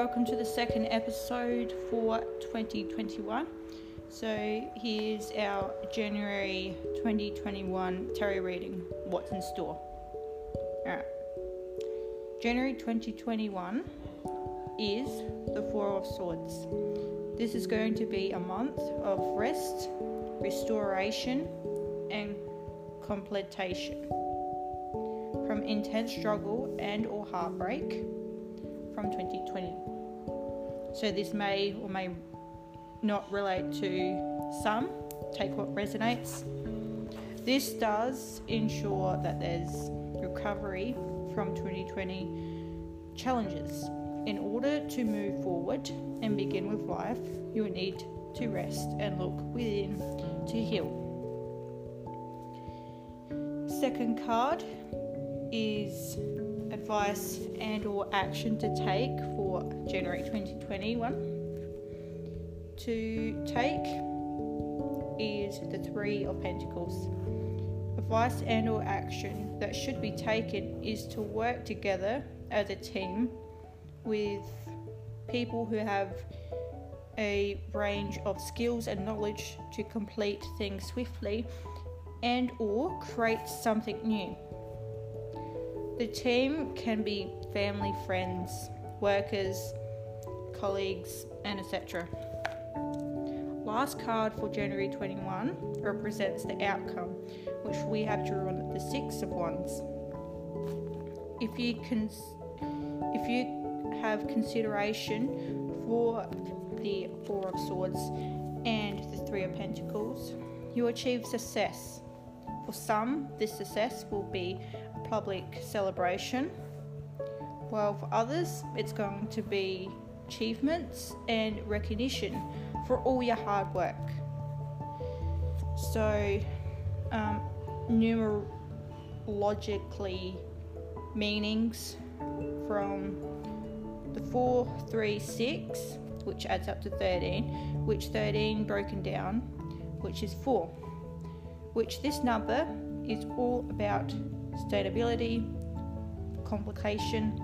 welcome to the second episode for 2021. So, here's our January 2021 tarot reading What's in store? Alright. January 2021 is the Four of Swords. This is going to be a month of rest, restoration, and completion from intense struggle and or heartbreak from 2020. So this may or may not relate to some. Take what resonates. This does ensure that there's recovery from 2020 challenges. In order to move forward and begin with life, you need to rest and look within to heal. Second card is advice and or action to take for January 2021 to take is the 3 of pentacles. Advice and or action that should be taken is to work together as a team with people who have a range of skills and knowledge to complete things swiftly and or create something new the team can be family, friends, workers, colleagues, and etc. Last card for January 21 represents the outcome, which we have drawn the Six of Wands. If you can, if you have consideration for the Four of Swords and the Three of Pentacles, you achieve success. For some, this success will be a public celebration, while for others, it's going to be achievements and recognition for all your hard work. So, um, numerologically, meanings from the 4, 3, 6, which adds up to 13, which 13 broken down, which is 4, which this number is all about stability, complication,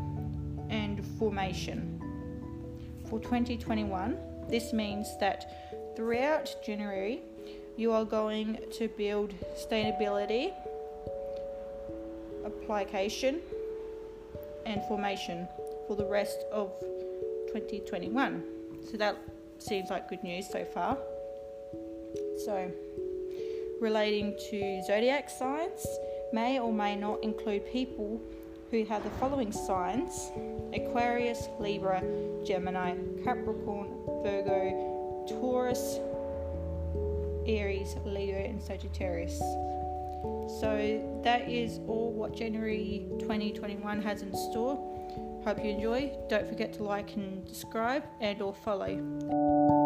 and formation. For 2021, this means that throughout January, you are going to build stability, application, and formation for the rest of 2021. So that seems like good news so far. So, relating to zodiac signs, may or may not include people who have the following signs Aquarius, Libra, Gemini, Capricorn, Virgo, Taurus, Aries, Leo, and Sagittarius. So that is all what January 2021 has in store. Hope you enjoy. Don't forget to like and subscribe and or follow.